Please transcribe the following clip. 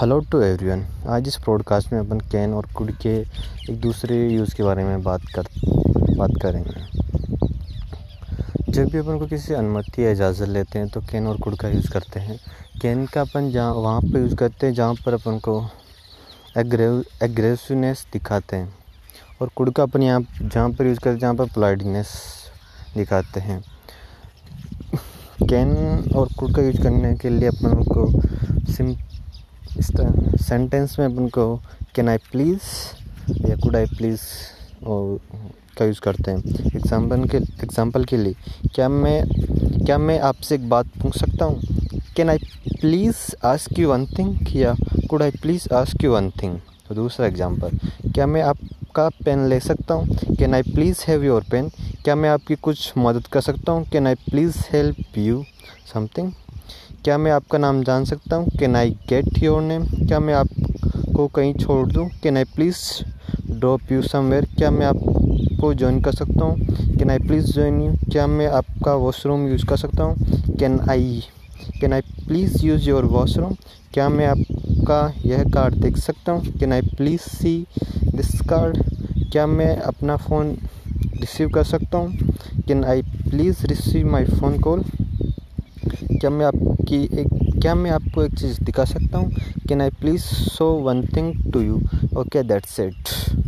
Hello to everyone आज इस podcast में अपन कैन और कुड के एक दूसरे यूज़ के बारे में बात कर, बात करेंगे। जब भी अपन को किसी अनुमति या इजाज़त लेते हैं तो कैन और कुड का यूज़ करते हैं। कैन का अपन जहाँ, वहाँ पर यूज़ करते हैं, जहाँ पर अपन को एग्रेसिवनेस दिखाते हैं। और कुड का अपन यहाँ, जहाँ पर यूज़ करते हैं, जहाँ पर पोलाइटनेस दिखाते हैं। कैन और कुड का यूज़ करने के लिए अपन को सिम इस सेंटेंस में अपन को कैन आई प्लीज़ या कुड आई प्लीज़ और का यूज़ करते हैं। एग्ज़ाम्पल के एग्ज़ाम्पल के लिए, क्या मैं क्या मैं आपसे एक बात पूछ सकता हूँ? Can I please ask you one thing या could I please ask you one thing तो दूसरा एग्ज़ाम्पल क्या मैं आपका पेन ले सकता हूँ। Can I please have your pen क्या मैं आपकी कुछ मदद कर सकता हूँ? Can I please help you something क्या मैं आपका नाम जान सकता हूँ? Can I get your name क्या मैं आपको कहीं छोड़ दूँ? Can I please drop you somewhere क्या मैं आपको ज्वाइन कर सकता हूँ? Can I please join you क्या मैं आपका वॉशरूम यूज़ कर सकता हूँ? Can I can I please use your washroom क्या मैं आपका यह कार्ड देख सकता हूँ। Can I please see this card क्या मैं अपना फ़ोन रिसीव कर सकता हूँ? Can I please receive my phone call क्या मैं आपकी एक, क्या मैं आपको एक चीज़ दिखा सकता हूँ? Can I please show one thing to you okay that's it